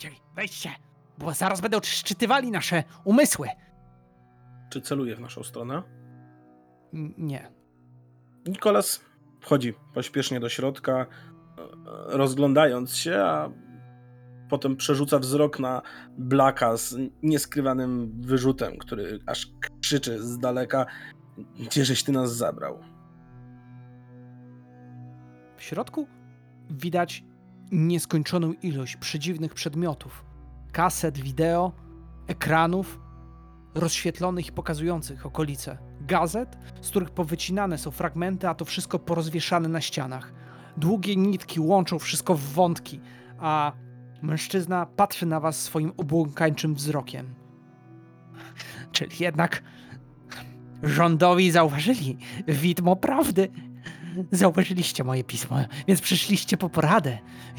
Szybciej, wejdźcie, bo zaraz będą szczytywali nasze umysły. Czy celuje w naszą stronę? N- nie. Nikolas wchodzi pośpiesznie do środka, e, rozglądając się, a potem przerzuca wzrok na Blaka z nieskrywanym wyrzutem, który aż krzyczy z daleka: Gdzieżeś ty nas zabrał? W środku widać nieskończoną ilość przedziwnych przedmiotów: kaset, wideo, ekranów rozświetlonych i pokazujących okolice, gazet, z których powycinane są fragmenty, a to wszystko porozwieszane na ścianach. Długie nitki łączą wszystko w wątki, a mężczyzna patrzy na was swoim obłąkańczym wzrokiem. Czyli jednak rządowi zauważyli widmo prawdy. Zauważyliście moje pismo, więc przyszliście po poradę.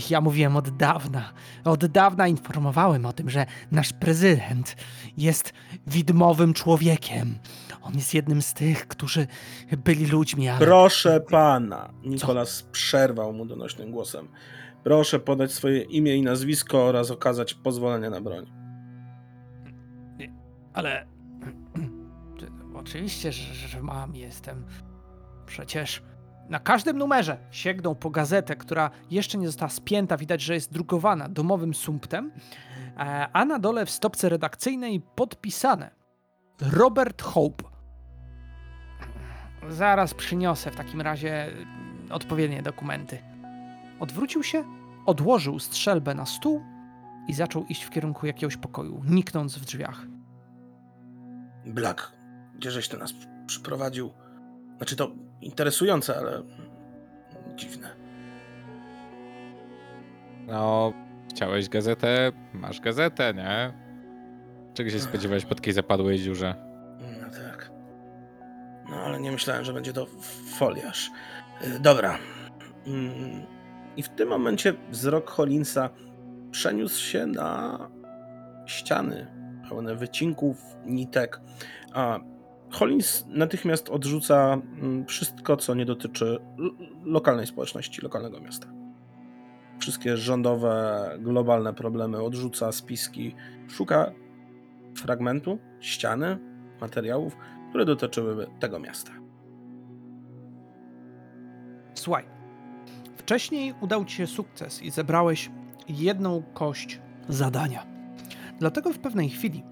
Ja mówiłem od dawna, od dawna informowałem o tym, że nasz prezydent jest widmowym człowiekiem. On jest jednym z tych, którzy byli ludźmi, ale... Proszę pana, Nikolas przerwał mu donośnym głosem. Proszę podać swoje imię i nazwisko oraz okazać pozwolenie na broń. Ale... Oczywiście, że, że mam, jestem... Przecież na każdym numerze sięgną po gazetę, która jeszcze nie została spięta, widać, że jest drukowana domowym sumptem, e, a na dole w stopce redakcyjnej podpisane Robert Hope. Zaraz przyniosę w takim razie odpowiednie dokumenty. Odwrócił się, odłożył strzelbę na stół i zaczął iść w kierunku jakiegoś pokoju, niknąc w drzwiach. Black, gdzieżeś ty nas przyprowadził? Znaczy to interesujące, ale dziwne. No, chciałeś gazetę, masz gazetę, nie? Czego się spodziewałeś po takiej zapadłej dziurze? No tak. No ale nie myślałem, że będzie to foliarz. Y, Dobra. Mm, I w tym momencie wzrok Hollinsa przeniósł się na ściany pełne wycinków, nitek. A Hollins natychmiast odrzuca mm, wszystko, co nie dotyczy lokalnej społeczności, lokalnego miasta. Wszystkie rządowe, globalne problemy odrzuca, spiski, szuka fragmentu, ściany, materiałów, które dotyczyłyby tego miasta. Słuchaj, wcześniej udał ci się sukces i zebrałeś jedną kość zadania. Dlatego w pewnej chwili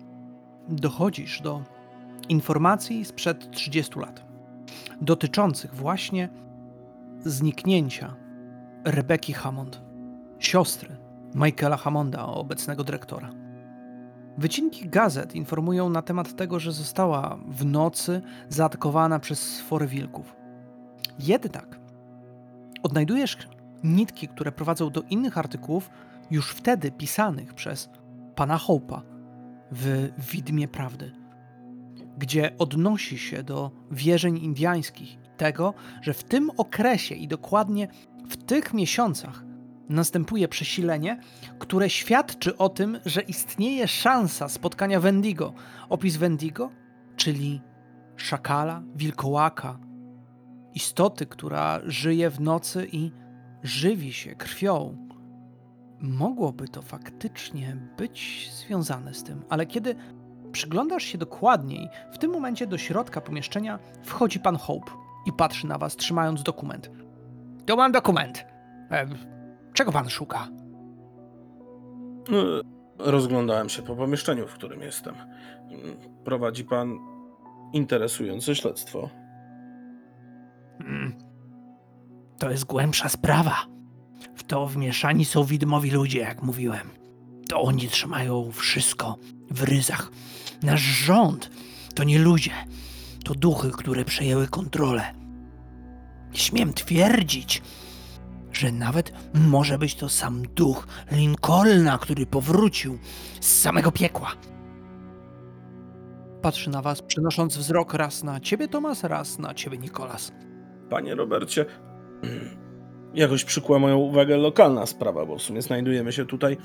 dochodzisz do informacji sprzed 30 lat, dotyczących właśnie zniknięcia Rebeki Hammond, siostry Michaela Hammonda, obecnego dyrektora. Wycinki gazet informują na temat tego, że została w nocy zaatakowana przez sfory wilków. Jednak odnajdujesz nitki, które prowadzą do innych artykułów, już wtedy pisanych przez pana Hope'a w Widmie Prawdy, gdzie odnosi się do wierzeń indiańskich i tego, że w tym okresie i dokładnie w tych miesiącach następuje przesilenie, które świadczy o tym, że istnieje szansa spotkania Wendigo. Opis Wendigo, czyli szakala, wilkołaka, istoty, która żyje w nocy i żywi się krwią. Mogłoby to faktycznie być związane z tym, ale kiedy przyglądasz się dokładniej, w tym momencie do środka pomieszczenia wchodzi pan Hope i patrzy na was, trzymając dokument. To mam dokument. E, czego pan szuka? No, Rozglądałem się po pomieszczeniu, w którym jestem. Prowadzi pan interesujące śledztwo. Mm. To jest głębsza sprawa. W to wmieszani są widmowi ludzie, jak mówiłem. To oni trzymają wszystko w ryzach. Nasz rząd to nie ludzie, to duchy, które przejęły kontrolę. Śmiem twierdzić, że nawet może być to sam duch Lincolna, który powrócił z samego piekła. Patrzy na was, przenosząc wzrok raz na ciebie, Tomas, raz na ciebie, Nikolas. Panie Robercie, jakoś przykuła moją uwagę lokalna sprawa, bo w sumie znajdujemy się tutaj.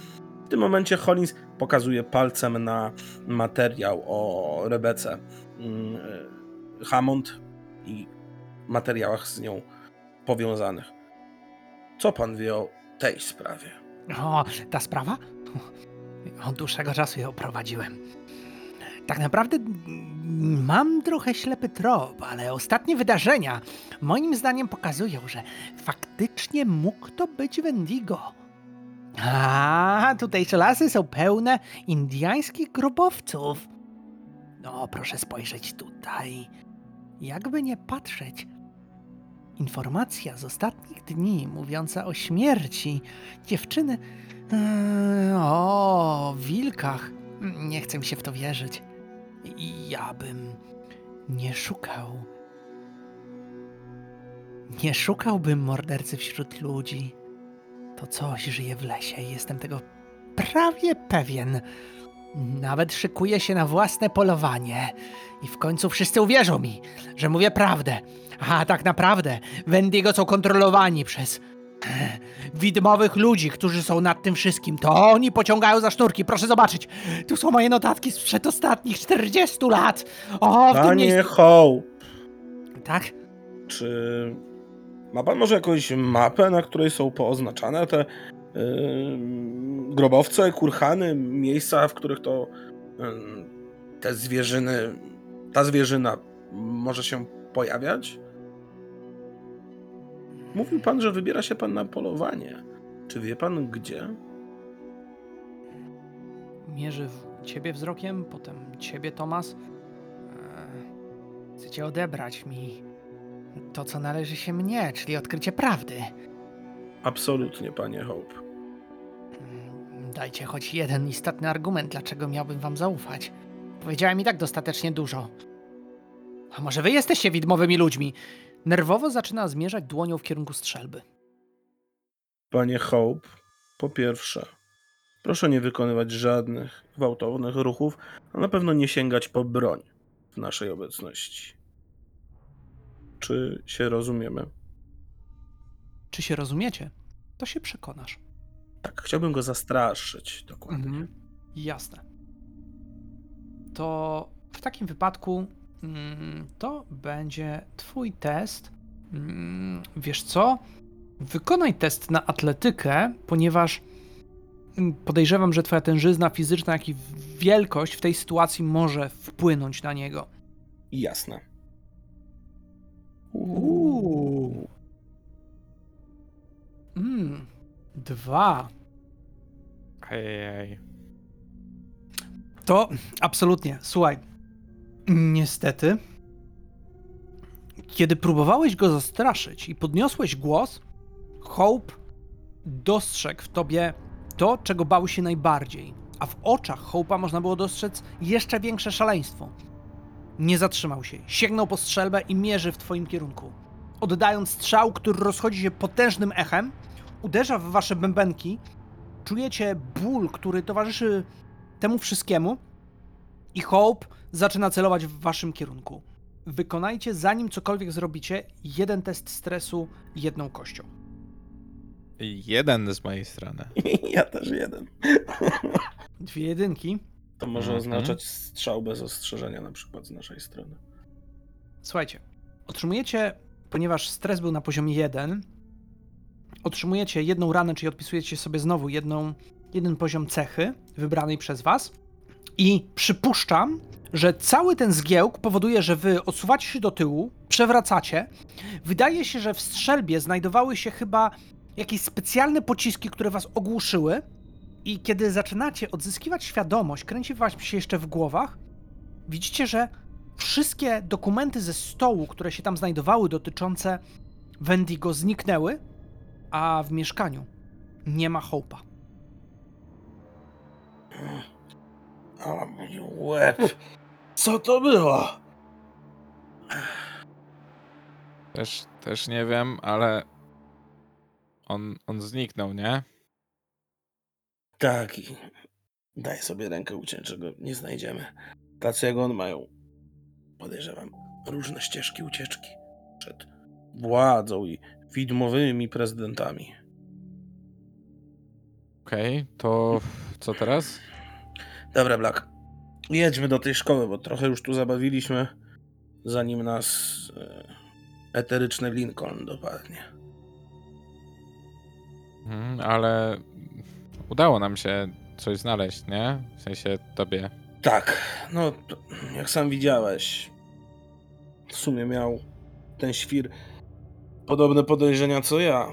W tym momencie Hollins pokazuje palcem na materiał o Rebece mm, Hammond i materiałach z nią powiązanych. Co pan wie o tej sprawie? O, ta sprawa? Od dłuższego czasu ją prowadziłem. Tak naprawdę mam trochę ślepy trop, ale ostatnie wydarzenia moim zdaniem pokazują, że faktycznie mógł to być Wendigo. A, tutejsze lasy są pełne indiańskich grobowców. No, proszę spojrzeć tutaj. Jakby nie patrzeć. Informacja z ostatnich dni mówiąca o śmierci dziewczyny. Eee, o, wilkach. Nie chcę się w to wierzyć. Ja bym nie szukał. Nie szukałbym mordercy wśród ludzi. To coś żyje w lesie i jestem tego prawie pewien. Nawet szykuję się na własne polowanie. I w końcu wszyscy uwierzą mi, że mówię prawdę. A tak naprawdę Wendigo są kontrolowani przez widmowych ludzi, którzy są nad tym wszystkim. To oni pociągają za sznurki. Proszę zobaczyć. Tu są moje notatki sprzed ostatnich 40 lat. O, w tym Panie miejscu... Hope, Tak? czy ma pan może jakąś mapę, na której są pooznaczane te yy, grobowce, kurhany, miejsca, w których to yy, te zwierzyny, ta zwierzyna może się pojawiać? Mówił pan, że wybiera się pan na polowanie. Czy wie pan gdzie? Mierzy ciebie wzrokiem, potem ciebie, Tomas. Eee, Chcecie odebrać mi to, co należy się mnie, czyli odkrycie prawdy. Absolutnie, panie Hope. Mm, Dajcie choć jeden istotny argument, dlaczego miałbym wam zaufać. Powiedziałem i tak dostatecznie dużo. A może wy jesteście widmowymi ludźmi? Nerwowo zaczyna zmierzać dłonią w kierunku strzelby. Panie Hope, po pierwsze, proszę nie wykonywać żadnych gwałtownych ruchów, a na pewno nie sięgać po broń w naszej obecności. Czy się rozumiemy? Czy się rozumiecie? To się przekonasz. Tak, chciałbym go zastraszyć dokładnie. Mhm. Jasne. To w takim wypadku mm, to będzie twój test. Mm, Wiesz co? Wykonaj test na atletykę, ponieważ mm, podejrzewam, że twoja tężyzna fizyczna, jak i wielkość w tej sytuacji może wpłynąć na niego. Jasne. Uuu. Mm, dwa. Ejej. To absolutnie. Słuchaj, niestety, kiedy próbowałeś go zastraszyć i podniosłeś głos, Hope dostrzegł w tobie to, czego bał się najbardziej, a w oczach Hope'a można było dostrzec jeszcze większe szaleństwo. Nie zatrzymał się, sięgnął po strzelbę i mierzy w twoim kierunku. Oddając strzał, który rozchodzi się potężnym echem, uderza w wasze bębenki, czujecie ból, który towarzyszy temu wszystkiemu i Hope zaczyna celować w waszym kierunku. Wykonajcie, zanim cokolwiek zrobicie, jeden test stresu jedną kością. Jeden z mojej strony. ja też jeden. Dwie jedynki. To może Mhm. oznaczać strzał bez ostrzeżenia na przykład z naszej strony. Słuchajcie, otrzymujecie, ponieważ stres był na poziomie 1, otrzymujecie jedną ranę, czyli odpisujecie sobie znowu jedną, jeden poziom cechy wybranej przez was. I przypuszczam, że cały ten zgiełk powoduje, że wy odsuwacie się do tyłu, przewracacie. Wydaje się, że w strzelbie znajdowały się chyba jakieś specjalne pociski, które was ogłuszyły. I kiedy zaczynacie odzyskiwać świadomość, kręci wam się jeszcze w głowach, widzicie, że wszystkie dokumenty ze stołu, które się tam znajdowały dotyczące Wendigo zniknęły, a w mieszkaniu nie ma Hope'a. A mój łeb. Co to było? Też, też nie wiem, ale on, on zniknął, nie? Tak, i daj sobie rękę uciąć, że go nie znajdziemy. Tacy jak on mają, podejrzewam, różne ścieżki ucieczki przed władzą i widmowymi prezydentami. Okej, to co teraz? Dobra, Black. Jedźmy do tej szkoły, bo trochę już tu zabawiliśmy, zanim nas e, eteryczny Lincoln dopadnie. Mhm, ale udało nam się coś znaleźć, nie? W sensie tobie. Tak, no jak sam widziałeś, w sumie miał ten świr podobne podejrzenia co ja.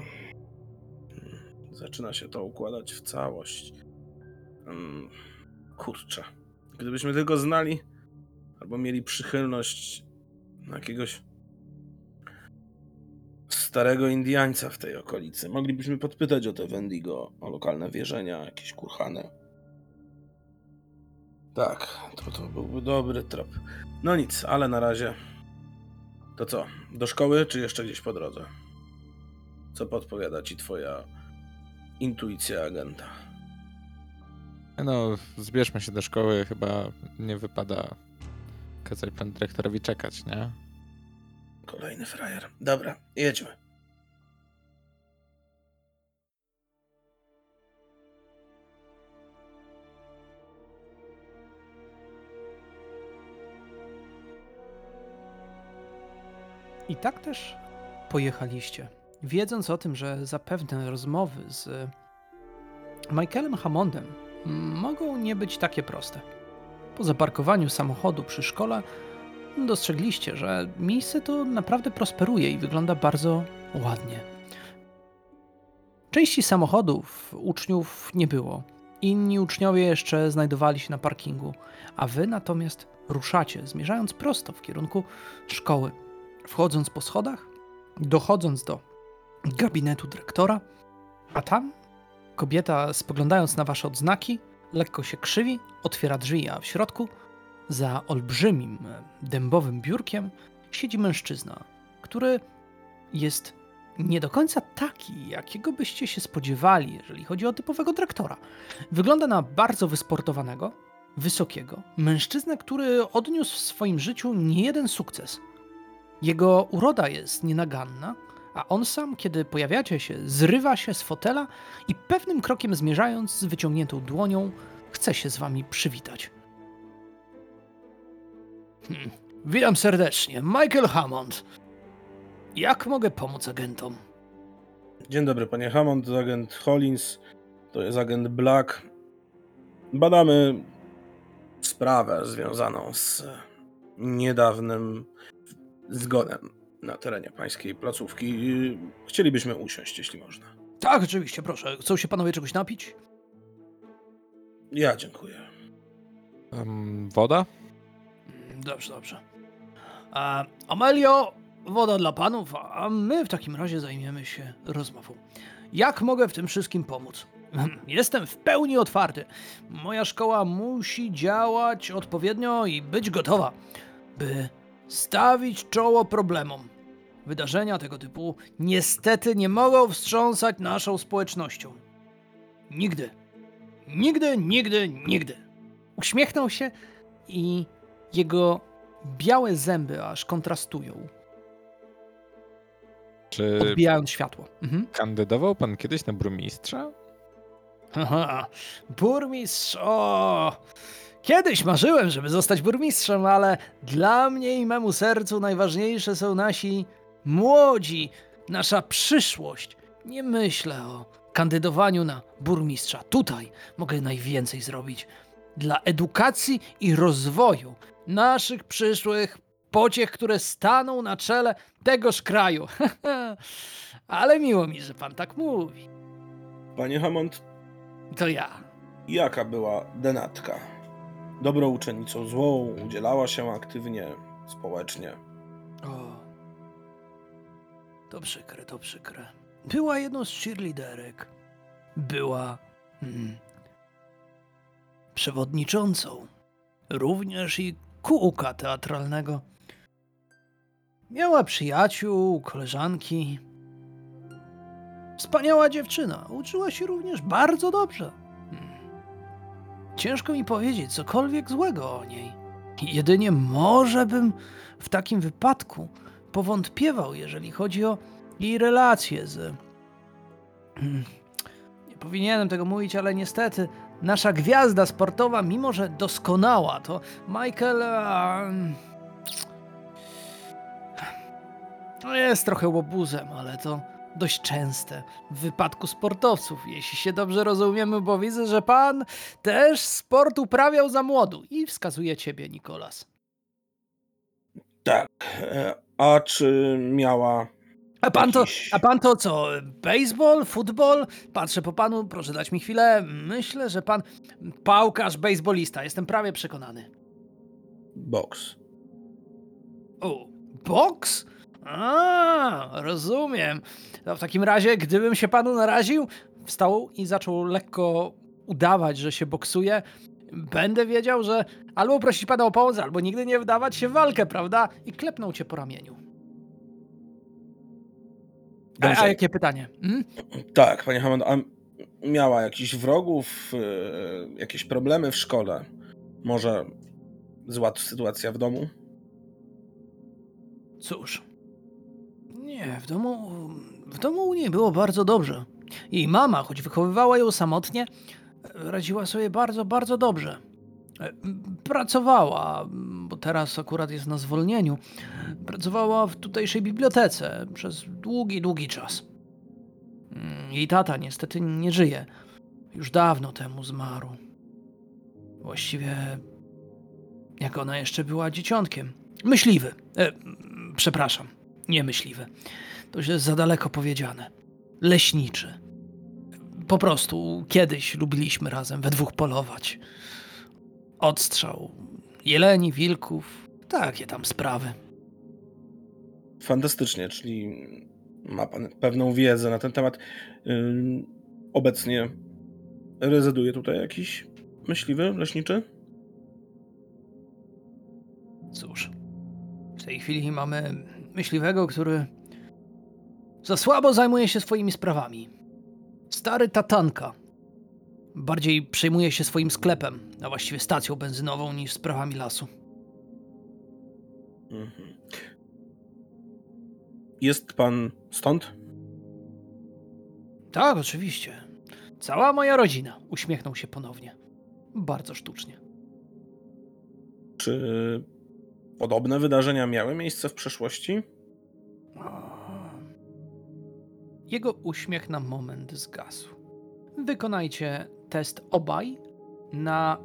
Zaczyna się to układać w całość. Mm, Kurczę. Gdybyśmy tylko znali, albo mieli przychylność jakiegoś starego Indiańca w tej okolicy, moglibyśmy podpytać o te Wendigo, o lokalne wierzenia, jakieś kurhany. Tak, to, to byłby dobry trop. No nic, ale na razie. To co, do szkoły, czy jeszcze gdzieś po drodze? Co podpowiada ci twoja intuicja agenta? No, zbierzmy się do szkoły, chyba nie wypada kazać pan dyrektorowi czekać, nie? Kolejny frajer. Dobra, jedźmy. I tak też pojechaliście, wiedząc o tym, że zapewne rozmowy z Michaelem Hammondem mogą nie być takie proste. Po zaparkowaniu samochodu przy szkole dostrzegliście, że miejsce to naprawdę prosperuje i wygląda bardzo ładnie. Części samochodów uczniów nie było. Inni uczniowie jeszcze znajdowali się na parkingu, a wy natomiast ruszacie, zmierzając prosto w kierunku szkoły. Wchodząc po schodach, dochodząc do gabinetu dyrektora, a tam kobieta, spoglądając na wasze odznaki, lekko się krzywi, otwiera drzwi, a w środku, za olbrzymim e, dębowym biurkiem, siedzi mężczyzna, który jest nie do końca taki, jakiego byście się spodziewali, jeżeli chodzi o typowego dyrektora. Wygląda na bardzo wysportowanego, wysokiego, mężczyznę, który odniósł w swoim życiu nie jeden sukces. Jego uroda jest nienaganna, a on sam, kiedy pojawiacie się, zrywa się z fotela i pewnym krokiem zmierzając z wyciągniętą dłonią, chce się z wami przywitać. Hmm. Witam serdecznie, Michael Hammond. Jak mogę pomóc agentom? Dzień dobry, panie Hammond, agent Hollins, to jest agent Black. Badamy sprawę związaną z niedawnym zgonem na terenie pańskiej placówki. Chcielibyśmy usiąść, jeśli można. Tak, oczywiście, proszę. Chcą się panowie czegoś napić? Ja dziękuję. Um, woda? Dobrze, dobrze. A, Amelio, woda dla panów, a my w takim razie zajmiemy się rozmową. Jak mogę w tym wszystkim pomóc? Jestem w pełni otwarty. Moja szkoła musi działać odpowiednio i być gotowa, by stawić czoło problemom. Wydarzenia tego typu niestety nie mogą wstrząsać naszą społecznością. Nigdy. Nigdy, nigdy, nigdy. Uśmiechnął się i jego białe zęby aż kontrastują, Czy odbijając światło. Mhm. kandydował pan kiedyś na burmistrza? Haha, burmistrz, o! Kiedyś marzyłem, żeby zostać burmistrzem, ale dla mnie i memu sercu najważniejsze są nasi młodzi, nasza przyszłość. Nie myślę o kandydowaniu na burmistrza. Tutaj mogę najwięcej zrobić dla edukacji i rozwoju naszych przyszłych pociech, które staną na czele tegoż kraju. ale miło mi, że pan tak mówi. Panie Hammond, To ja. jaka była Denatka? Dobrą uczennicą, złą, udzielała się aktywnie, społecznie. O. To przykre, to przykre. Była jedną z cheerleaderek. Była mm, przewodniczącą. Również i kółka teatralnego. Miała przyjaciół, koleżanki. Wspaniała dziewczyna. Uczyła się również bardzo dobrze. Ciężko mi powiedzieć cokolwiek złego o niej. Jedynie może bym w takim wypadku powątpiewał, jeżeli chodzi o jej relacje z. Nie powinienem tego mówić, ale niestety nasza gwiazda sportowa, mimo że doskonała, to Michael. em, no jest trochę łobuzem, ale to dość częste w wypadku sportowców, jeśli się dobrze rozumiemy, bo widzę, że pan też sport uprawiał za młodu i wskazuje ciebie, Nikolas. Tak. E, A czy miała. A pan to, a pan to co? Baseball, futbol? Patrzę po panu, proszę dać mi chwilę. Myślę, że pan pałkarz, baseballista, jestem prawie przekonany. boks? O, boks? A, rozumiem. No w takim razie, gdybym się panu naraził, wstał i zaczął lekko udawać, że się boksuje, będę wiedział, że albo prosić pana o pomoc, albo nigdy nie wdawać się w walkę, prawda? I klepnął cię po ramieniu. A, a jakie pytanie? Hmm? Tak, panie Hammond, a miała jakichś wrogów, e, jakieś problemy w szkole? Może zła sytuacja w domu? Cóż. Nie, w domu. W domu u niej było bardzo dobrze. Jej mama, choć wychowywała ją samotnie, radziła sobie bardzo, bardzo dobrze. E, Pracowała, bo teraz akurat jest na zwolnieniu. Pracowała w tutejszej bibliotece przez długi, długi czas. Mm, Jej tata niestety nie żyje. Już dawno temu zmarł. Właściwie jak ona jeszcze była dzieciątkiem. Myśliwy. E, przepraszam, nie myśliwy. To już jest za daleko powiedziane. Leśniczy. Po prostu kiedyś lubiliśmy razem we dwóch polować. Odstrzał, jeleni, wilków, takie tam sprawy. Fantastycznie, czyli ma pan pewną wiedzę na ten temat. Ym, Obecnie rezyduje tutaj jakiś myśliwy, leśniczy? Cóż, w tej chwili mamy myśliwego, który za słabo zajmuje się swoimi sprawami. Stary tatanka. Bardziej przejmuje się swoim sklepem, a właściwie stacją benzynową, niż sprawami lasu. Mhm. Jest pan stąd? Tak, oczywiście. Cała moja rodzina. Uśmiechnął się ponownie. Bardzo sztucznie. Czy podobne wydarzenia miały miejsce w przeszłości? Jego uśmiech na moment zgasł. Wykonajcie test obaj na.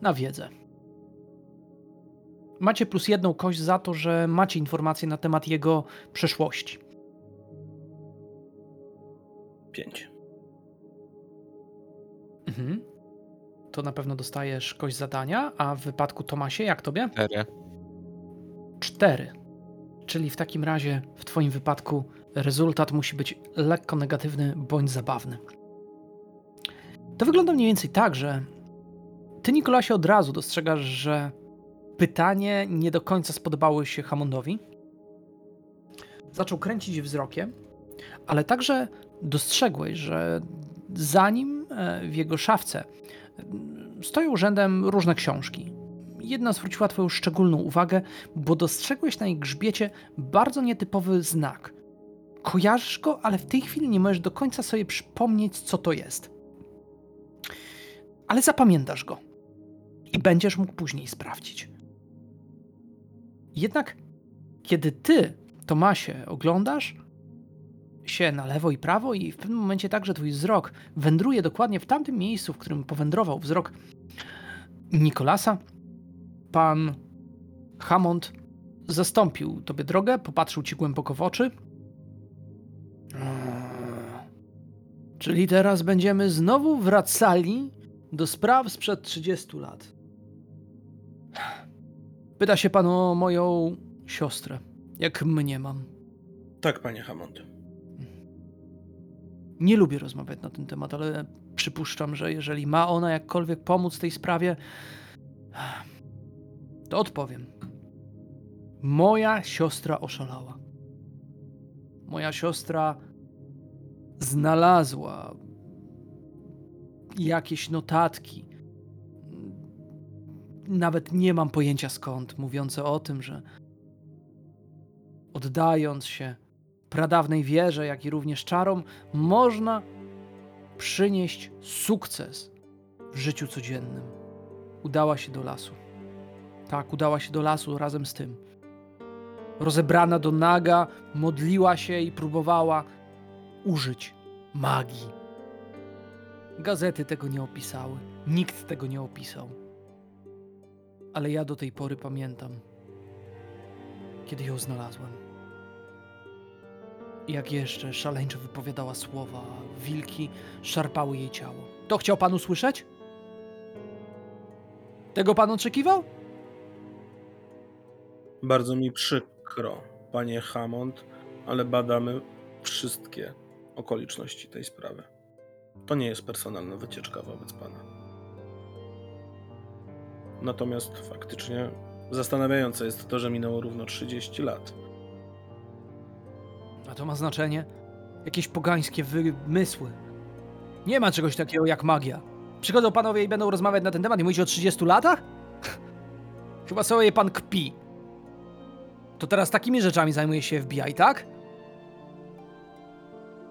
na wiedzę. Macie plus jedną kość za to, że macie informacje na temat jego przeszłości. Pięć. Mhm. To na pewno dostajesz kość zadania, a w wypadku Tomasie, jak tobie? Cztery. Cztery. Czyli w takim razie w Twoim wypadku rezultat musi być lekko negatywny bądź zabawny. To wygląda mniej więcej tak, że Ty, Nikolasie, od razu dostrzegasz, że pytanie nie do końca spodobało się Hammondowi. Zaczął kręcić wzrokiem, ale także dostrzegłeś, że za nim e, w jego szafce stoją rzędem różne książki. Jedna zwróciła Twoją szczególną uwagę, bo dostrzegłeś na jej grzbiecie bardzo nietypowy znak. Kojarzysz go, ale w tej chwili nie możesz do końca sobie przypomnieć, co to jest. Ale zapamiętasz go i będziesz mógł później sprawdzić. Jednak, kiedy ty, Tomasie, oglądasz się na lewo i prawo, i w pewnym momencie także twój wzrok wędruje dokładnie w tamtym miejscu, w którym powędrował wzrok Nikolasa, pan Hammond zastąpił tobie drogę, popatrzył ci głęboko w oczy. Czyli teraz będziemy znowu wracali do spraw sprzed 30 lat. Pyta się pan o moją siostrę. Jak mnie mam. Tak, panie Hammond. Nie lubię rozmawiać na ten temat, ale przypuszczam, że jeżeli ma ona jakkolwiek pomóc tej sprawie, to odpowiem. Moja siostra oszalała. Moja siostra znalazła jakieś notatki. Nawet nie mam pojęcia skąd, mówiące o tym, że oddając się pradawnej wierze, jak i również czarom, można przynieść sukces w życiu codziennym. Udała się do lasu. Tak, udała się do lasu razem z tym. rozebrana do naga, modliła się i próbowała użyć magii. Gazety tego nie opisały, nikt tego nie opisał. Ale ja do tej pory pamiętam, kiedy ją znalazłem. Jak jeszcze szaleńczo wypowiadała słowa, wilki szarpały jej ciało. To chciał pan usłyszeć? Tego pan oczekiwał? Bardzo mi przykro, panie Hammond, ale badamy wszystkie okoliczności tej sprawy. To nie jest personalna wycieczka wobec pana. Natomiast faktycznie zastanawiające jest to, że minęło równo 30 lat. A to ma znaczenie? Jakieś pogańskie wymysły. Nie ma czegoś takiego jak magia. Przychodzą panowie i będą rozmawiać na ten temat i mówić o 30 latach? Chyba sobie pan kpi. To teraz takimi rzeczami zajmuje się FBI, tak?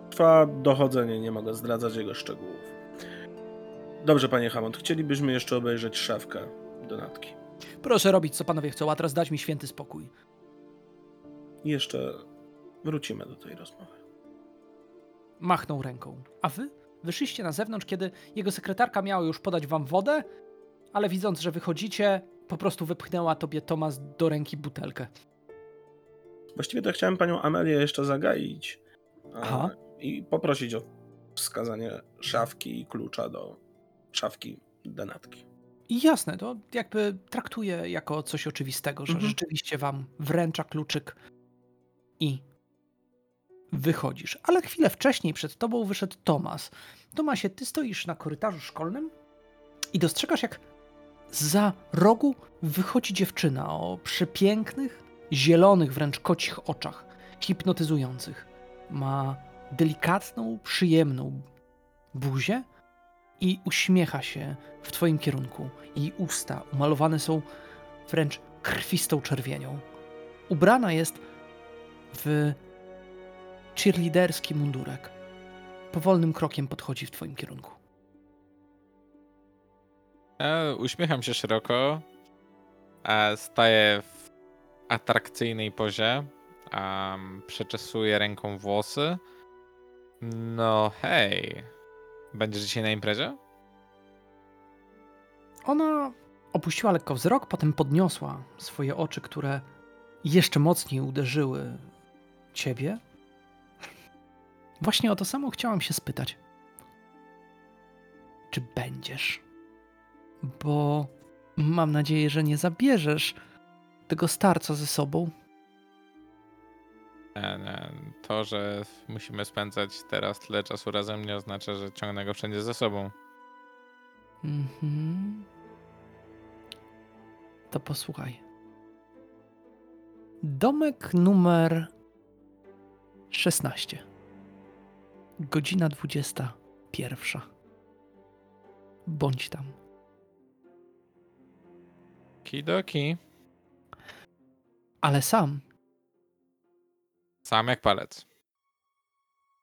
Trwa dochodzenie, nie mogę zdradzać jego szczegółów. Dobrze, panie Hammond, chcielibyśmy jeszcze obejrzeć szafkę donatki. Proszę robić, co panowie chcą, a teraz dać mi święty spokój. I jeszcze wrócimy do tej rozmowy. Machnął ręką. A wy? Wyszliście na zewnątrz, kiedy jego sekretarka miała już podać wam wodę, ale widząc, że wychodzicie, po prostu wypchnęła tobie Tomas do ręki butelkę. Właściwie to chciałem panią Amelię jeszcze zagaić a, Aha. i poprosić o wskazanie szafki i klucza do szafki denatki. Jasne, to jakby traktuję jako coś oczywistego, że Mhm. rzeczywiście wam wręcza kluczyk i wychodzisz. Ale chwilę wcześniej przed tobą wyszedł Tomas. Tomasie, ty stoisz na korytarzu szkolnym i dostrzegasz, jak za rogu wychodzi dziewczyna o przepięknych, zielonych, wręcz kocich oczach, hipnotyzujących. Ma delikatną, przyjemną buzię i uśmiecha się w twoim kierunku. Jej usta umalowane są wręcz krwistą czerwienią. Ubrana jest w cheerleaderski mundurek. Powolnym krokiem podchodzi w twoim kierunku. E, uśmiecham się szeroko. E, staję w atrakcyjnej pozie. Um, przeczesuję ręką włosy. No hej. Będziesz dzisiaj na imprezie? Ona opuściła lekko wzrok, potem podniosła swoje oczy, które jeszcze mocniej uderzyły ciebie. Właśnie o to samo chciałam się spytać. Czy będziesz? Bo mam nadzieję, że nie zabierzesz tego starca ze sobą. Nie, nie. To, że musimy spędzać teraz tyle czasu razem, nie oznacza, że ciągnę go wszędzie ze sobą. Mhm. To posłuchaj. Domek numer 16. Godzina 21. Bądź tam. Kidoki. Ale sam. Sam jak palec.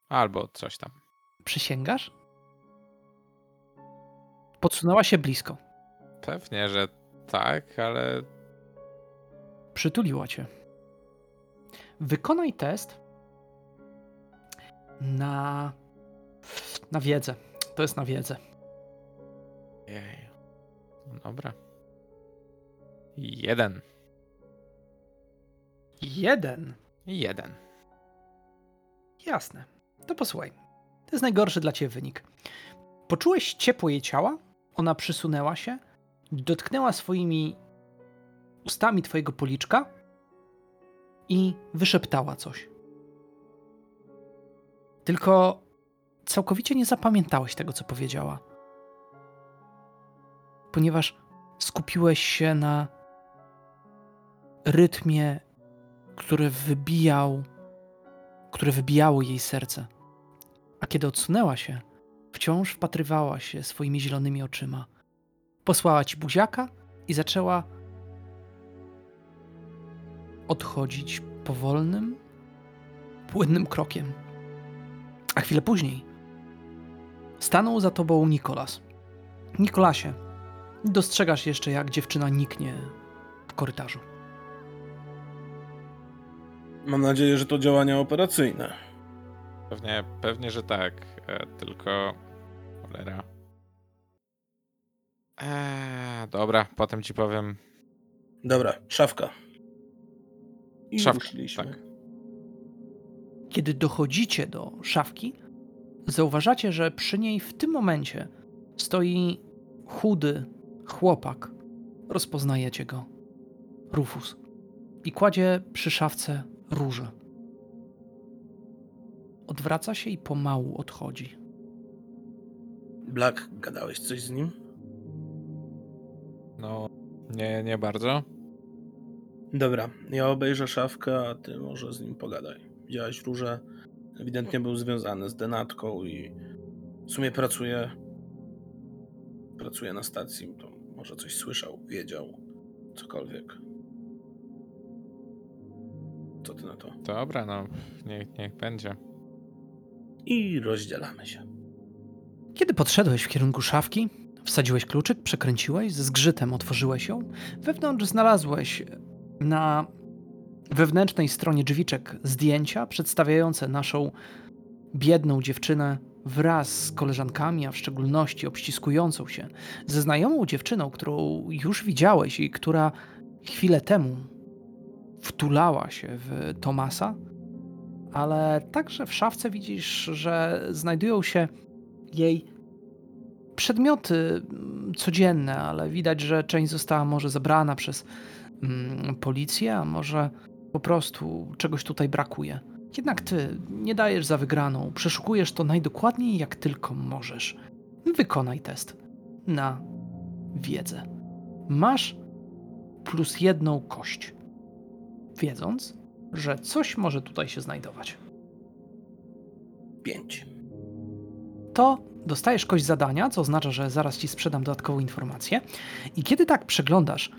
Albo coś tam. Przysięgasz? Podsunęła się blisko. Pewnie, że tak, ale Przytuliła cię. Wykonaj test na. na wiedzę. To jest na wiedzę. Jej. No Dobra. Jeden. Jeden. Jeden. Jasne. To posłuchaj. To jest najgorszy dla ciebie wynik. Poczułeś ciepło jej ciała, ona przysunęła się, dotknęła swoimi ustami twojego policzka i wyszeptała coś. Tylko całkowicie nie zapamiętałeś tego, co powiedziała. Ponieważ skupiłeś się na rytmie, który wybijał które wybijało jej serce. A kiedy odsunęła się, wciąż wpatrywała się swoimi zielonymi oczyma. Posłała ci buziaka i zaczęła odchodzić powolnym, płynnym krokiem. A chwilę później stanął za tobą Nikolas. Nikolasie, dostrzegasz jeszcze, jak dziewczyna niknie w korytarzu. Mam nadzieję, że to działania operacyjne. Pewnie, pewnie, że tak. E, tylko. Cholera. Eee, dobra, potem ci powiem. Dobra, szafka. I Szafka, tak. Kiedy dochodzicie do szafki, zauważacie, że przy niej w tym momencie stoi chudy chłopak. Rozpoznajecie go. Rufus. I kładzie przy szafce róże. Odwraca się i pomału odchodzi. Black, gadałeś coś z nim? No, nie, nie bardzo. Dobra, ja obejrzę szafkę, a ty może z nim pogadaj. Widziałeś róże? Ewidentnie był związany z denatką i w sumie pracuje. Pracuje na stacji, to może coś słyszał, wiedział, cokolwiek. Co ty na to? Dobra, no, niech, niech będzie. I rozdzielamy się. Kiedy podszedłeś w kierunku szafki, wsadziłeś kluczyk, przekręciłeś, ze zgrzytem otworzyłeś ją. Wewnątrz znalazłeś na wewnętrznej stronie drzwiczek zdjęcia przedstawiające naszą biedną dziewczynę wraz z koleżankami, a w szczególności obściskującą się ze znajomą dziewczyną, którą już widziałeś i która chwilę temu wtulała się w Tomasa, ale także w szafce widzisz, że znajdują się jej przedmioty mm, codzienne, ale widać, że część została może zabrana przez mm, policję, a może po prostu czegoś tutaj brakuje. Jednak ty nie dajesz za wygraną, przeszukujesz to najdokładniej jak tylko możesz. Wykonaj test na wiedzę. Masz plus jedną kość, wiedząc, że coś może tutaj się znajdować. Pięć. to dostajesz kość zadania, co oznacza, że zaraz ci sprzedam dodatkową informację. I kiedy tak przeglądasz,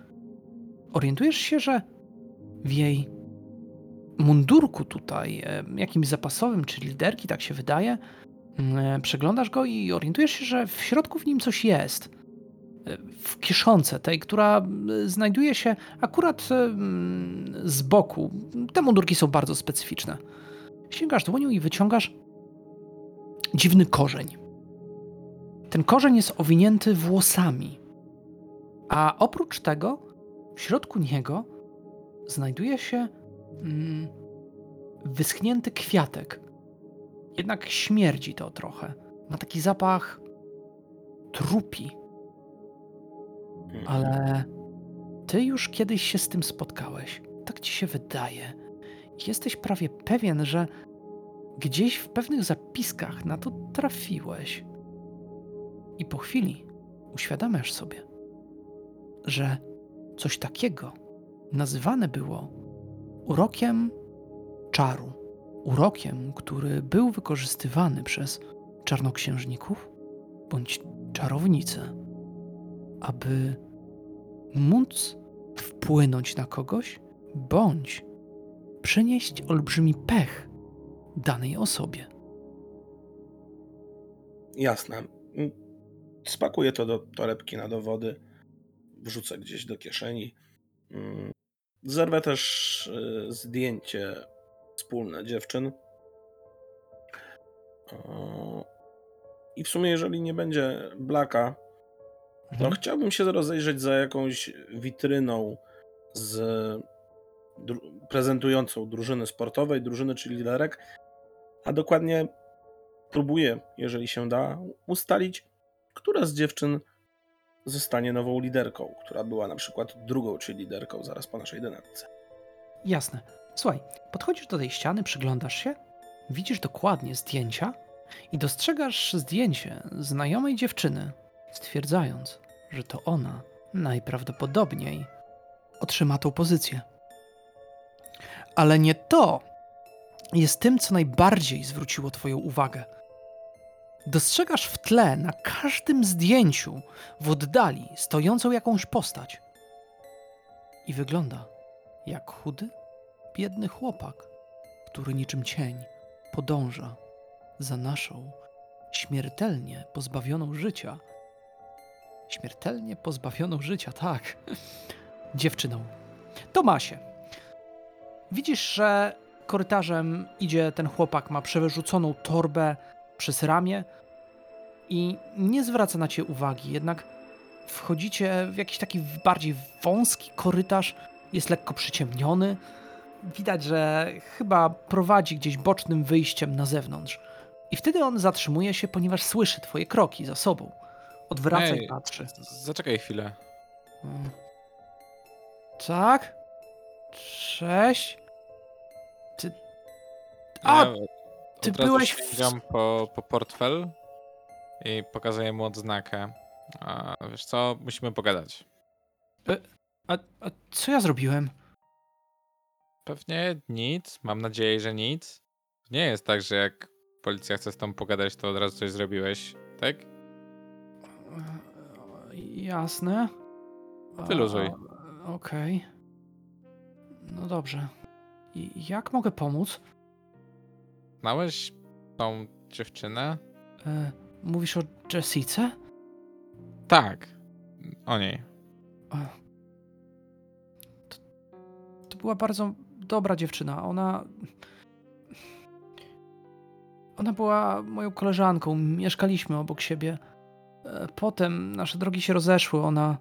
orientujesz się, że w jej mundurku tutaj, e, jakimś zapasowym, czy liderki, tak się wydaje, e, przeglądasz go i orientujesz się, że w środku w nim coś jest. W kieszonce tej, która e, znajduje się akurat e, z boku. Te mundurki są bardzo specyficzne. Sięgasz dłonią i wyciągasz dziwny korzeń. Ten korzeń jest owinięty włosami, a oprócz tego w środku niego znajduje się mm, wyschnięty kwiatek. Jednak śmierdzi to trochę. Ma taki zapach trupi, ale ty już kiedyś się z tym spotkałeś. Tak ci się wydaje. Jesteś prawie pewien, że gdzieś w pewnych zapiskach na to trafiłeś. I po chwili uświadamiasz sobie, że coś takiego nazywane było urokiem czaru. Urokiem, który był wykorzystywany przez czarnoksiężników bądź czarownice, aby móc wpłynąć na kogoś bądź przynieść olbrzymi pech danej osobie. Jasne. Mm, Spakuję to do torebki na dowody, wrzucę gdzieś do kieszeni. Mm, Zerwę też y, zdjęcie wspólne dziewczyn. I w sumie, jeżeli nie będzie Blaka, Mhm. chciałbym się rozejrzeć za jakąś witryną z dru- prezentującą drużyny sportowej, drużyny czy liderek, a dokładnie próbuję, jeżeli się da, ustalić, która z dziewczyn zostanie nową liderką, która była na przykład drugą czy liderką zaraz po naszej denatce. Jasne. Słuchaj, podchodzisz do tej ściany, przyglądasz się, widzisz dokładnie zdjęcia i dostrzegasz zdjęcie znajomej dziewczyny, stwierdzając, że to ona najprawdopodobniej otrzyma tą pozycję. Ale nie to jest tym, co najbardziej zwróciło Twoją uwagę. Dostrzegasz w tle na każdym zdjęciu w oddali stojącą jakąś postać. I wygląda jak chudy, biedny chłopak, który niczym cień podąża za naszą śmiertelnie pozbawioną życia. Śmiertelnie pozbawioną życia, tak. Dziewczyną. Tomasie, widzisz, że korytarzem idzie ten chłopak, ma przewyrzuconą torbę przez ramię i nie zwraca na cię uwagi, jednak wchodzicie w jakiś taki bardziej wąski korytarz, jest lekko przyciemniony. Widać, że chyba prowadzi gdzieś bocznym wyjściem na zewnątrz. I wtedy on zatrzymuje się, ponieważ słyszy twoje kroki za sobą. Odwraca Ej. i patrzy. Zaczekaj chwilę. Mm. Tak? Cześć? Ty. A, Ja ty byłeś w- po, po portfel i pokazuję mu odznakę. A wiesz co, musimy pogadać. a, a co ja zrobiłem? Pewnie nic, mam nadzieję, że nic. Nie jest tak, że jak policja chce z tobą pogadać, to od razu coś zrobiłeś, tak? Jasne. A, Wyluzuj. Okej. No dobrze. I jak mogę pomóc? Znałeś tą dziewczynę? E, mówisz o Jessice? Tak, o niej. E. To, to była bardzo dobra dziewczyna. Ona. Ona była moją koleżanką. Mieszkaliśmy obok siebie. Potem nasze drogi się rozeszły. Ona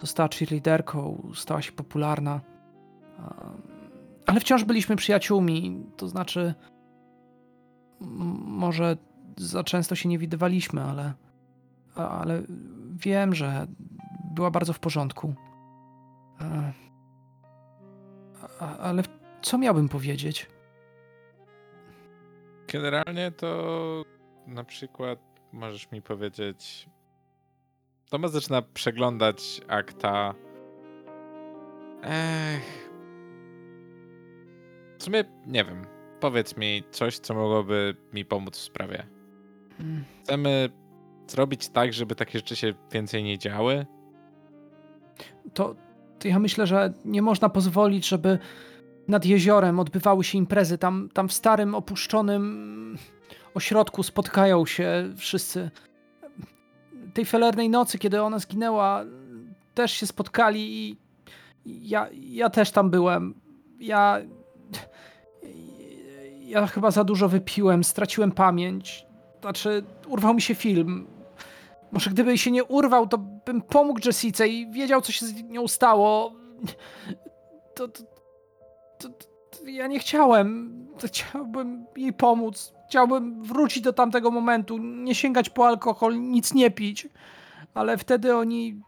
została cheerleaderką, stała się popularna. Ale wciąż byliśmy przyjaciółmi. To znaczy. Może za często się nie widywaliśmy, ale. Ale wiem, że była bardzo w porządku. Ale co miałbym powiedzieć? Generalnie to na przykład możesz mi powiedzieć. Tomasz zaczyna przeglądać akta. Ech. W sumie nie wiem. Powiedz mi coś, co mogłoby mi pomóc w sprawie. Mm, Chcemy zrobić tak, żeby takie rzeczy się więcej nie działy. To, to ja myślę, że nie można pozwolić, żeby nad jeziorem odbywały się imprezy. Tam, tam w starym, opuszczonym ośrodku spotkają się wszyscy. Tej felernej nocy, kiedy ona zginęła, też się spotkali i ja, ja też tam byłem. Ja. Ja chyba za dużo wypiłem, straciłem pamięć. Znaczy, urwał mi się film. Może gdyby się nie urwał, to bym pomógł Jessice i wiedział, co się z nią stało. To, to, to, to ja nie chciałem. Chciałbym jej pomóc. Chciałbym wrócić do tamtego momentu, nie sięgać po alkohol, nic nie pić. Ale wtedy oni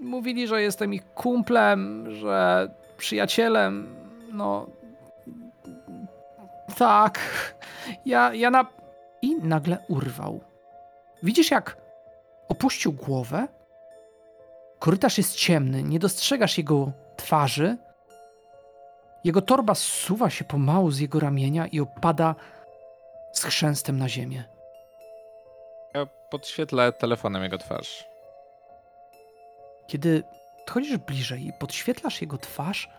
mówili, że jestem ich kumplem, że przyjacielem. No. Tak. Ja, ja na. I nagle urwał. Widzisz, jak opuścił głowę? Korytarz jest ciemny, nie dostrzegasz jego twarzy. Jego torba zsuwa się pomału z jego ramienia i opada z chrzęstem na ziemię. Ja podświetlę telefonem jego twarz. Kiedy podchodzisz bliżej i podświetlasz jego twarz,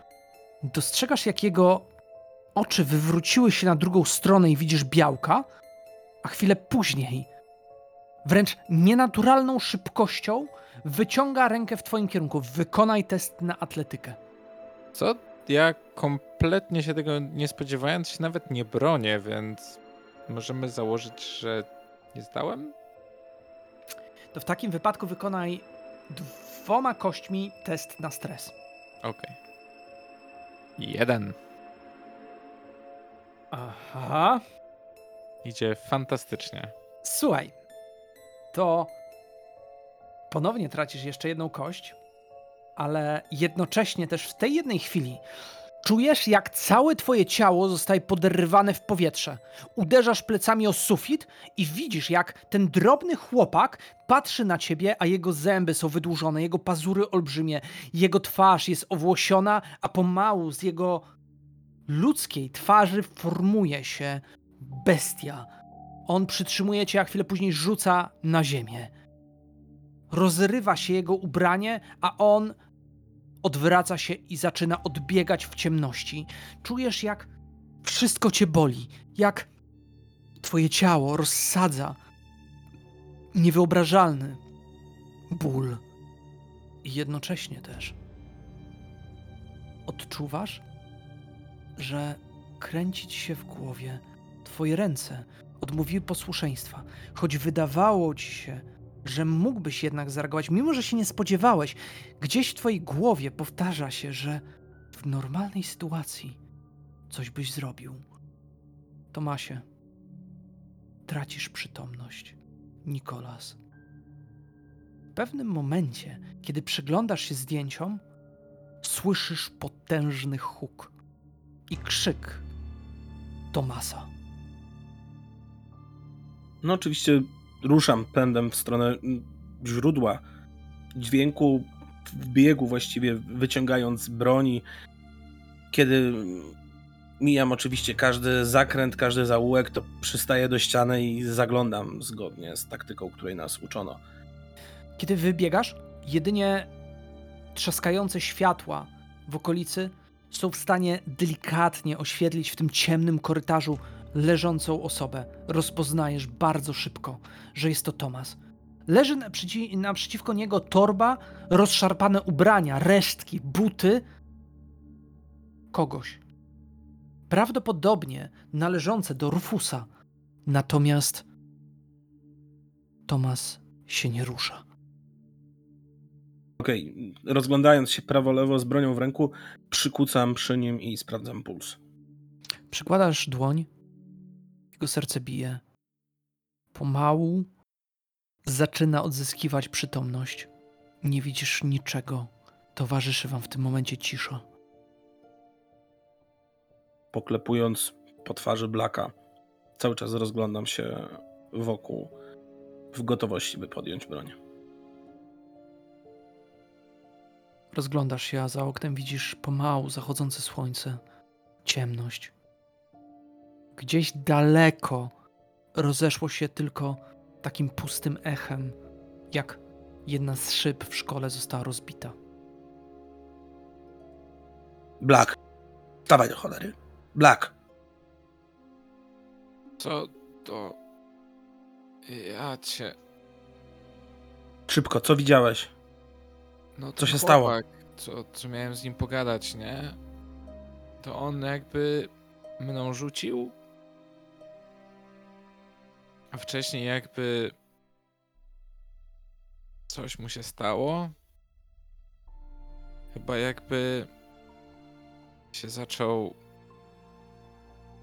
dostrzegasz, jak jego oczy wywróciły się na drugą stronę i widzisz białka, a chwilę później, wręcz nienaturalną szybkością, wyciąga rękę w twoim kierunku. Wykonaj test na atletykę. Co? Ja kompletnie się tego nie spodziewając się nawet nie bronię, więc możemy założyć, że nie zdałem? To w takim wypadku wykonaj dwoma kośćmi test na stres. Okej. Jeden. Aha. Idzie fantastycznie. Słuchaj, to ponownie tracisz jeszcze jedną kość, ale jednocześnie też w tej jednej chwili czujesz, jak całe twoje ciało zostaje poderwane w powietrze. Uderzasz plecami o sufit i widzisz, jak ten drobny chłopak patrzy na ciebie, a jego zęby są wydłużone, jego pazury olbrzymie, jego twarz jest owłosiona, a pomału z jego ludzkiej twarzy formuje się bestia. On przytrzymuje cię, a chwilę później rzuca na ziemię. Rozrywa się jego ubranie, a on odwraca się i zaczyna odbiegać w ciemności. Czujesz, jak wszystko cię boli, jak twoje ciało rozsadza niewyobrażalny ból. I jednocześnie też odczuwasz, że kręci ci się w głowie. Twoje ręce odmówiły posłuszeństwa, choć wydawało ci się, że mógłbyś jednak zareagować, mimo że się nie spodziewałeś. Gdzieś w twojej głowie powtarza się, że w normalnej sytuacji coś byś zrobił. Tomasie, tracisz przytomność. Nikolas. W pewnym momencie, kiedy przyglądasz się zdjęciom, słyszysz potężny huk i krzyk Tomasa. No oczywiście ruszam pędem w stronę źródła dźwięku, w biegu właściwie wyciągając broni. Kiedy mijam oczywiście każdy zakręt, każdy zaułek, to przystaję do ściany i zaglądam zgodnie z taktyką, której nas uczono. Kiedy wybiegasz, jedynie trzaskające światła w okolicy są w stanie delikatnie oświetlić w tym ciemnym korytarzu leżącą osobę. Rozpoznajesz bardzo szybko, że jest to Tomas. Leży naprzeci naprzeciwko niego torba, rozszarpane ubrania, resztki, buty kogoś. Prawdopodobnie należące do Rufusa. Natomiast Tomas się nie rusza. Okej, okay. rozglądając się prawo-lewo z bronią w ręku, przykucam przy nim i sprawdzam puls. Przykładasz dłoń, jego serce bije. Pomału zaczyna odzyskiwać przytomność. Nie widzisz niczego. Towarzyszy wam w tym momencie cisza. Poklepując po twarzy Blaka, cały czas rozglądam się wokół, w gotowości, by podjąć broń. Rozglądasz się, a za oknem widzisz pomału zachodzące słońce, ciemność. Gdzieś daleko rozeszło się tylko takim pustym echem, jak jedna z szyb w szkole została rozbita. Black, dawaj do cholery. Black. Co to? Ja cię. Szybko, co widziałeś? No co się chłopak, stało? Co, co miałem z nim pogadać, nie? To on jakby mną rzucił. A wcześniej jakby coś mu się stało. Chyba jakby się zaczął.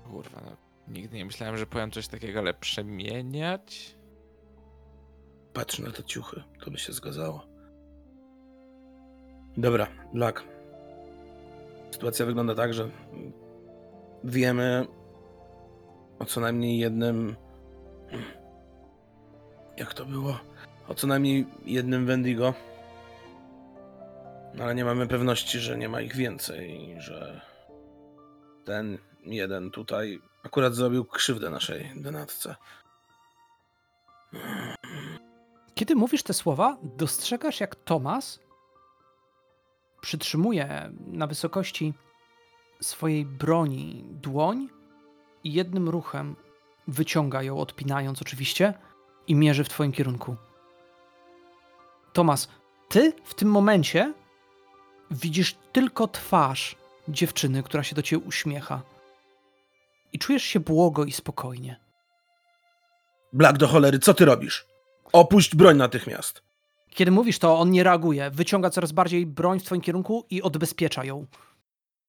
Kurwa, no, nigdy nie myślałem, że powiem coś takiego, ale przemieniać. Patrz na te ciuchy, to by się zgadzało. Dobra, Black. Sytuacja wygląda tak, że wiemy o co najmniej jednym. Jak to było? O co najmniej jednym Wendigo. No, ale nie mamy pewności, że nie ma ich więcej, że ten jeden tutaj akurat zrobił krzywdę naszej denatce. Kiedy mówisz te słowa, dostrzegasz jak Tomas przytrzymuje na wysokości swojej broni dłoń i jednym ruchem wyciąga ją, odpinając oczywiście, i mierzy w twoim kierunku. Tomas, ty w tym momencie widzisz tylko twarz dziewczyny, która się do ciebie uśmiecha. I czujesz się błogo i spokojnie. Black do cholery, co ty robisz? Opuść broń natychmiast. Kiedy mówisz to, on nie reaguje. Wyciąga coraz bardziej broń w twoim kierunku i odbezpiecza ją.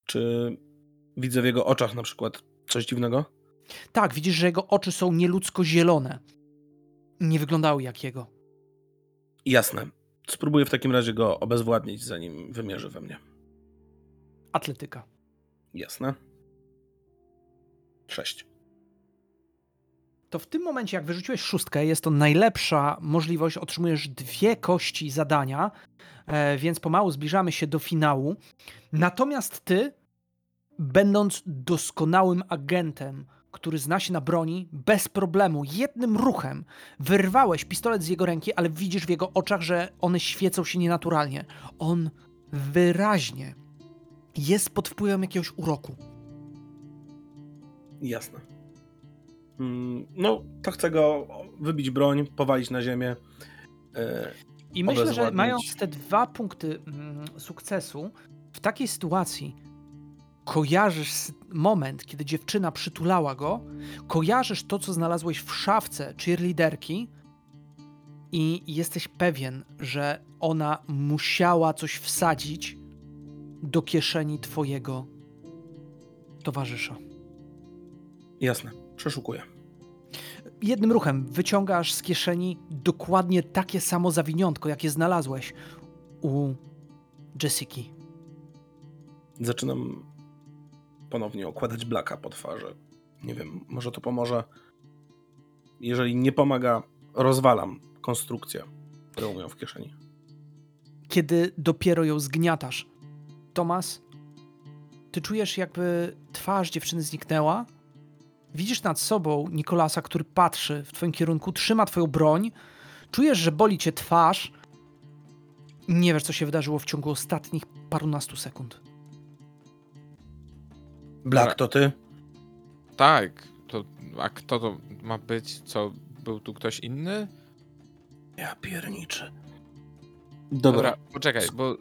Czy widzę w jego oczach na przykład coś dziwnego? Tak, widzisz, że jego oczy są nieludzko zielone. Nie wyglądały jak jego. Jasne. Spróbuję w takim razie go obezwładnić, zanim wymierzy we mnie. Atletyka. Jasne. Sześć. To w tym momencie, jak wyrzuciłeś szóstkę, jest to najlepsza możliwość. Otrzymujesz dwie kości zadania, e, więc pomału zbliżamy się do finału. Natomiast ty, będąc doskonałym agentem, który zna się na broni, bez problemu, jednym ruchem wyrwałeś pistolet z jego ręki, ale widzisz w jego oczach, że one świecą się nienaturalnie. On wyraźnie jest pod wpływem jakiegoś uroku. Jasne. Mm, no, to chcę go wybić broń, powalić na ziemię. Yy, I myślę, że mając te dwa punkty mm, sukcesu, w takiej sytuacji kojarzysz moment, kiedy dziewczyna przytulała go, kojarzysz to, co znalazłeś w szafce cheerleaderki i jesteś pewien, że ona musiała coś wsadzić do kieszeni twojego towarzysza. Jasne, przeszukuję. Jednym ruchem wyciągasz z kieszeni dokładnie takie samo zawiniątko, jakie znalazłeś u Jessiki. Zaczynam ponownie okładać blaka po twarzy. Nie wiem, może to pomoże. Jeżeli nie pomaga, rozwalam konstrukcję, którą miał w kieszeni. Kiedy dopiero ją zgniatasz, Tomas, ty czujesz, jakby twarz dziewczyny zniknęła. Widzisz nad sobą Nikolasa, który patrzy w twoim kierunku, trzyma twoją broń. Czujesz, że boli cię twarz. Nie wiesz, co się wydarzyło w ciągu ostatnich parunastu sekund. Black, to ty? Tak. To, a kto to ma być? Co, był tu ktoś inny? Ja pierniczę. Dobra, Dobra. poczekaj, bo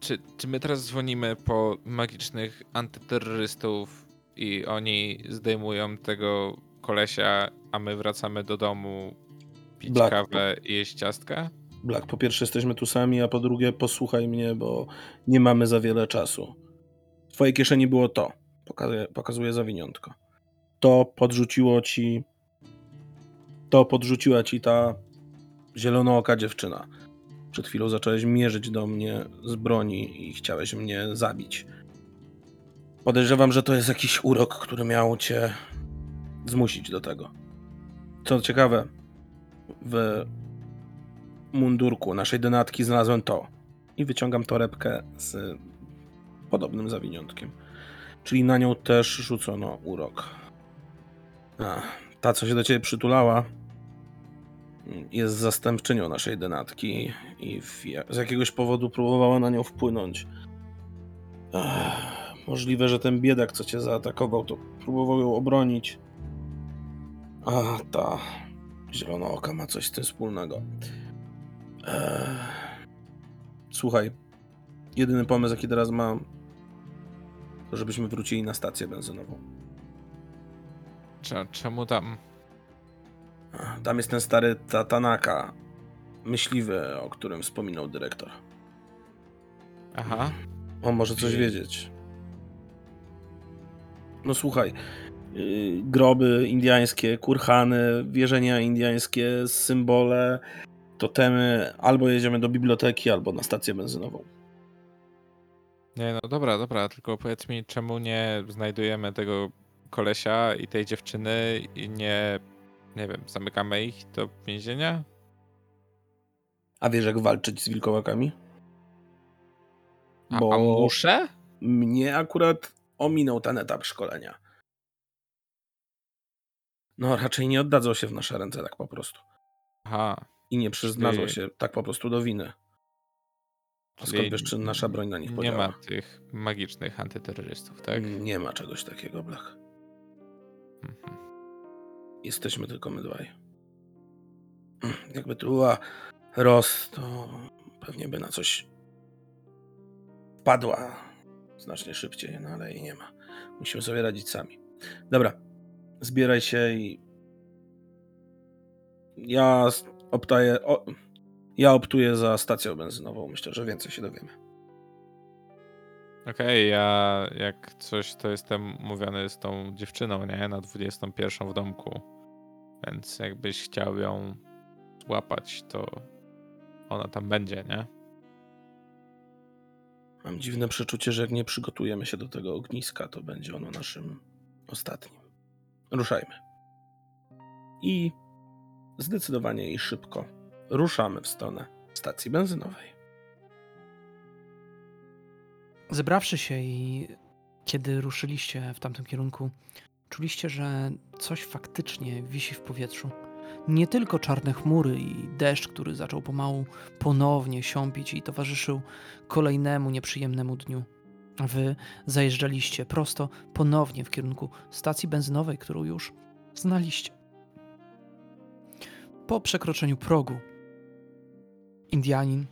czy, czy my teraz dzwonimy po magicznych antyterrorystów i oni zdejmują tego kolesia, a my wracamy do domu pić Black. kawę i jeść ciastka? Black, po pierwsze jesteśmy tu sami, a po drugie posłuchaj mnie, bo nie mamy za wiele czasu. W twojej kieszeni było to. Pokazuję, pokazuję zawiniątko. To podrzuciło ci... To podrzuciła ci ta zielonooka dziewczyna. Przed chwilą zacząłeś mierzyć do mnie z broni i chciałeś mnie zabić. Podejrzewam, że to jest jakiś urok, który miał cię zmusić do tego. Co ciekawe, w mundurku naszej denatki znalazłem to. I wyciągam torebkę z podobnym zawiniątkiem. Czyli na nią też rzucono urok. A, ta, co się do ciebie przytulała, jest zastępczynią naszej denatki i w, z jakiegoś powodu próbowała na nią wpłynąć. Ech, możliwe, że ten biedak, co cię zaatakował, to próbował ją obronić. A ta zielona oka ma coś z tym wspólnego. Ech. Słuchaj, jedyny pomysł, jaki teraz mam, żebyśmy wrócili na stację benzynową. Cze- Czemu tam? Tam jest ten stary Tatanaka, myśliwy, o którym wspominał dyrektor. Aha. On może coś wiedzieć. No słuchaj, yy, groby indiańskie, kurhany, wierzenia indiańskie, symbole, totemy, albo jedziemy do biblioteki, albo na stację benzynową. Nie, no dobra, dobra, tylko powiedz mi, czemu nie znajdujemy tego kolesia i tej dziewczyny i nie, nie wiem, zamykamy ich do więzienia? A wiesz, jak walczyć z wilkołakami? A, Bo- a muszę? Mnie akurat ominął ten etap szkolenia. No, raczej nie oddadzą się w nasze ręce tak po prostu. Aha. I nie przyznadzą Czyli- się tak po prostu do winy. A skąd wiesz, czy nasza broń na nich Nie podziała? ma tych magicznych antyterrorystów, tak? Nie ma czegoś takiego, Blach. Mhm. Jesteśmy tylko my dwaj. Jakby tu była Ros, to pewnie by na coś wpadła znacznie szybciej, no ale jej nie ma. Musimy sobie radzić sami. Dobra, zbieraj się i ja optaję, o, ja optuję za stacją benzynową. Myślę, że więcej się dowiemy. Okej, ja jak coś, to jestem umówiony z tą dziewczyną, nie? Na 21 w domku. Więc jakbyś chciał ją złapać, to ona tam będzie, nie? Mam dziwne przeczucie, że jak nie przygotujemy się do tego ogniska, to będzie ono naszym ostatnim. Ruszajmy. I zdecydowanie i szybko ruszamy w stronę stacji benzynowej. Zebrawszy się i kiedy ruszyliście w tamtym kierunku, czuliście, że coś faktycznie wisi w powietrzu. Nie tylko czarne chmury i deszcz, który zaczął pomału ponownie siąpić i towarzyszył kolejnemu nieprzyjemnemu dniu. Wy zajeżdżaliście prosto ponownie w kierunku stacji benzynowej, którą już znaliście. Po przekroczeniu progu, Indianin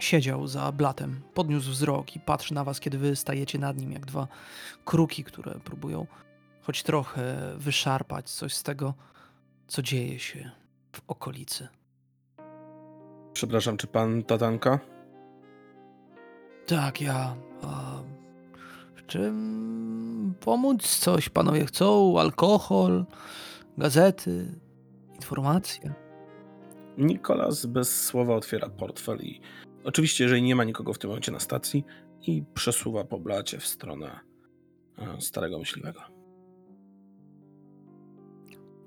Siedział za blatem, podniósł wzrok i patrzy na was, kiedy wy stajecie nad nim, jak dwa kruki, które próbują choć trochę wyszarpać coś z tego, co dzieje się w okolicy. Przepraszam, czy pan Tatanka? Tak, ja. A w czym pomóc? Coś panowie chcą? Alkohol, gazety, informacje? Nikolas bez słowa otwiera portfel i oczywiście, jeżeli nie ma nikogo w tym momencie na stacji i przesuwa po blacie w stronę e, starego myśliwego.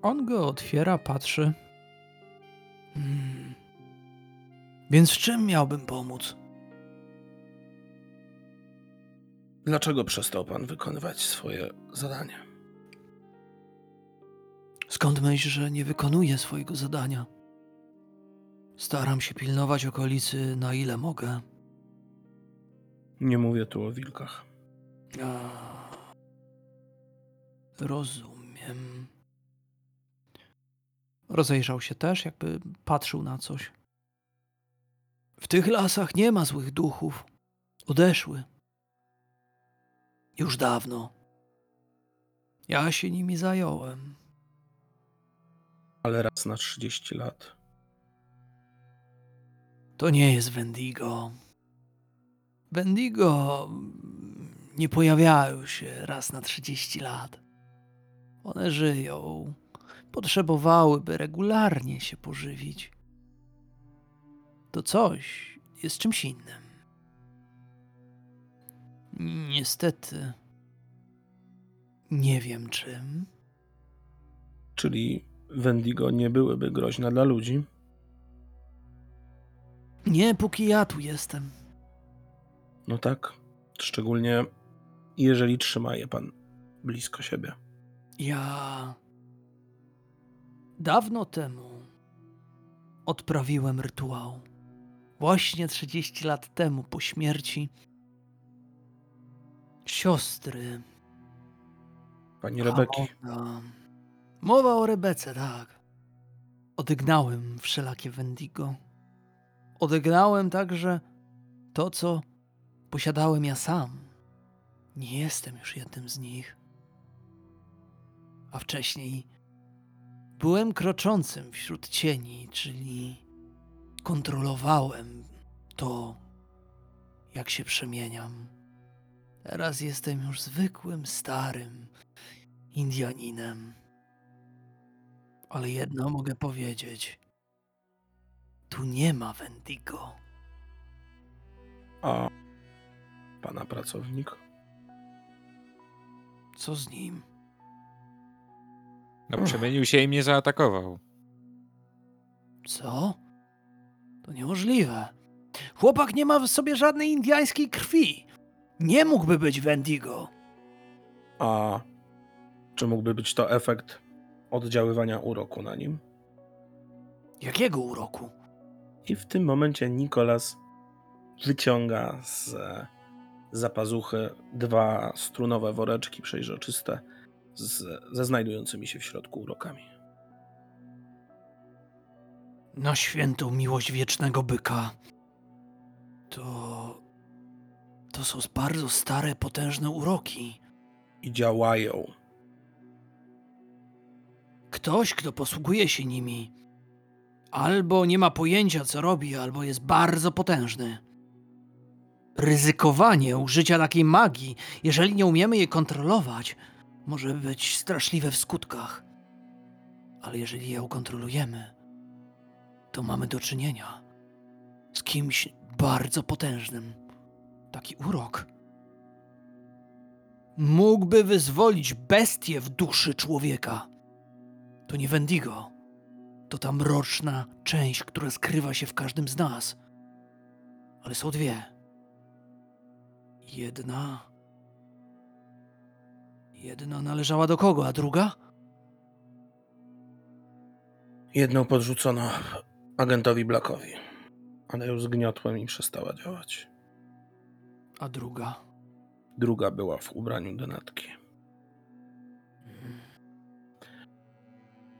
On go otwiera, patrzy. Hmm. Więc w czym miałbym pomóc? Dlaczego przestał pan wykonywać swoje zadanie? Skąd myśl, że nie wykonuję swojego zadania? Staram się pilnować okolicy na ile mogę. Nie mówię tu o wilkach. A, rozumiem. Rozejrzał się też, jakby patrzył na coś. W tych lasach nie ma złych duchów. Odeszły. Już dawno. Ja się nimi zająłem. Ale raz na 30 lat. To nie jest Wendigo. Wendigo nie pojawiają się raz na 30 lat. One żyją. Potrzebowałyby regularnie się pożywić. To coś jest czymś innym. Niestety. Nie wiem czym. Czyli Wendigo nie byłyby groźne dla ludzi? Nie, póki ja tu jestem. No tak. Szczególnie jeżeli trzyma je pan blisko siebie. Ja. Dawno temu odprawiłem rytuał. Właśnie 30 lat temu po śmierci siostry. Pani Rebeki. Hamona. Mowa o Rebece, tak. Odegnałem wszelakie Wendigo. Odegnałem także to, co posiadałem ja sam. Nie jestem już jednym z nich. A wcześniej byłem kroczącym wśród cieni, czyli kontrolowałem to, jak się przemieniam. Teraz jestem już zwykłym, starym Indianinem. Ale jedno mogę powiedzieć. Tu nie ma Wendigo. A pana pracownik? Co z nim? No przemienił się i mnie zaatakował. Co? To niemożliwe. Chłopak nie ma w sobie żadnej indiańskiej krwi. Nie mógłby być Wendigo. A czy mógłby być to efekt oddziaływania uroku na nim? Jakiego uroku? I w tym momencie Nikolas wyciąga z zapazuchy dwa strunowe woreczki przejrzyste z, ze znajdującymi się w środku urokami. Na świętą miłość wiecznego byka. To. To są bardzo stare, potężne uroki. I działają. Ktoś, kto posługuje się nimi, albo nie ma pojęcia, co robi, albo jest bardzo potężny. Ryzykowanie użycia takiej magii, jeżeli nie umiemy jej kontrolować, może być straszliwe w skutkach. Ale jeżeli ją kontrolujemy, to mamy do czynienia z kimś bardzo potężnym. Taki urok mógłby wyzwolić bestię w duszy człowieka. To nie Wendigo. To ta mroczna część, która skrywa się w każdym z nas. Ale są dwie. Jedna. Jedna należała do kogo, a druga? Jedną podrzucono agentowi Blackowi, ale ją zgniotłem i przestała działać. A druga. Druga była w ubraniu denatki.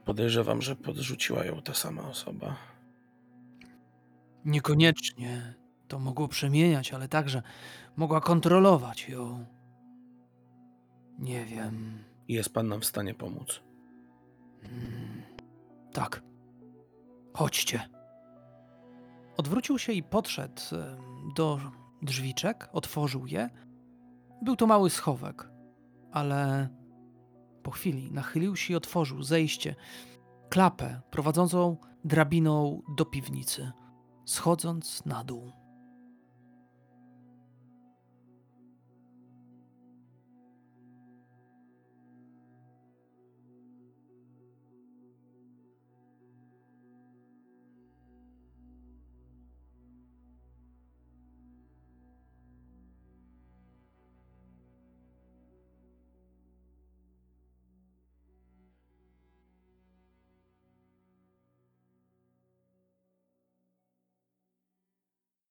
Podejrzewam, że podrzuciła ją ta sama osoba. Niekoniecznie to mogło przemieniać, ale także mogła kontrolować ją. Nie wiem. Jest pan nam w stanie pomóc. Mm, Tak. Chodźcie. Odwrócił się i podszedł do drzwiczek, otworzył je. Był to mały schowek, ale po chwili nachylił się i otworzył zejście, klapę prowadzącą drabiną do piwnicy, schodząc na dół.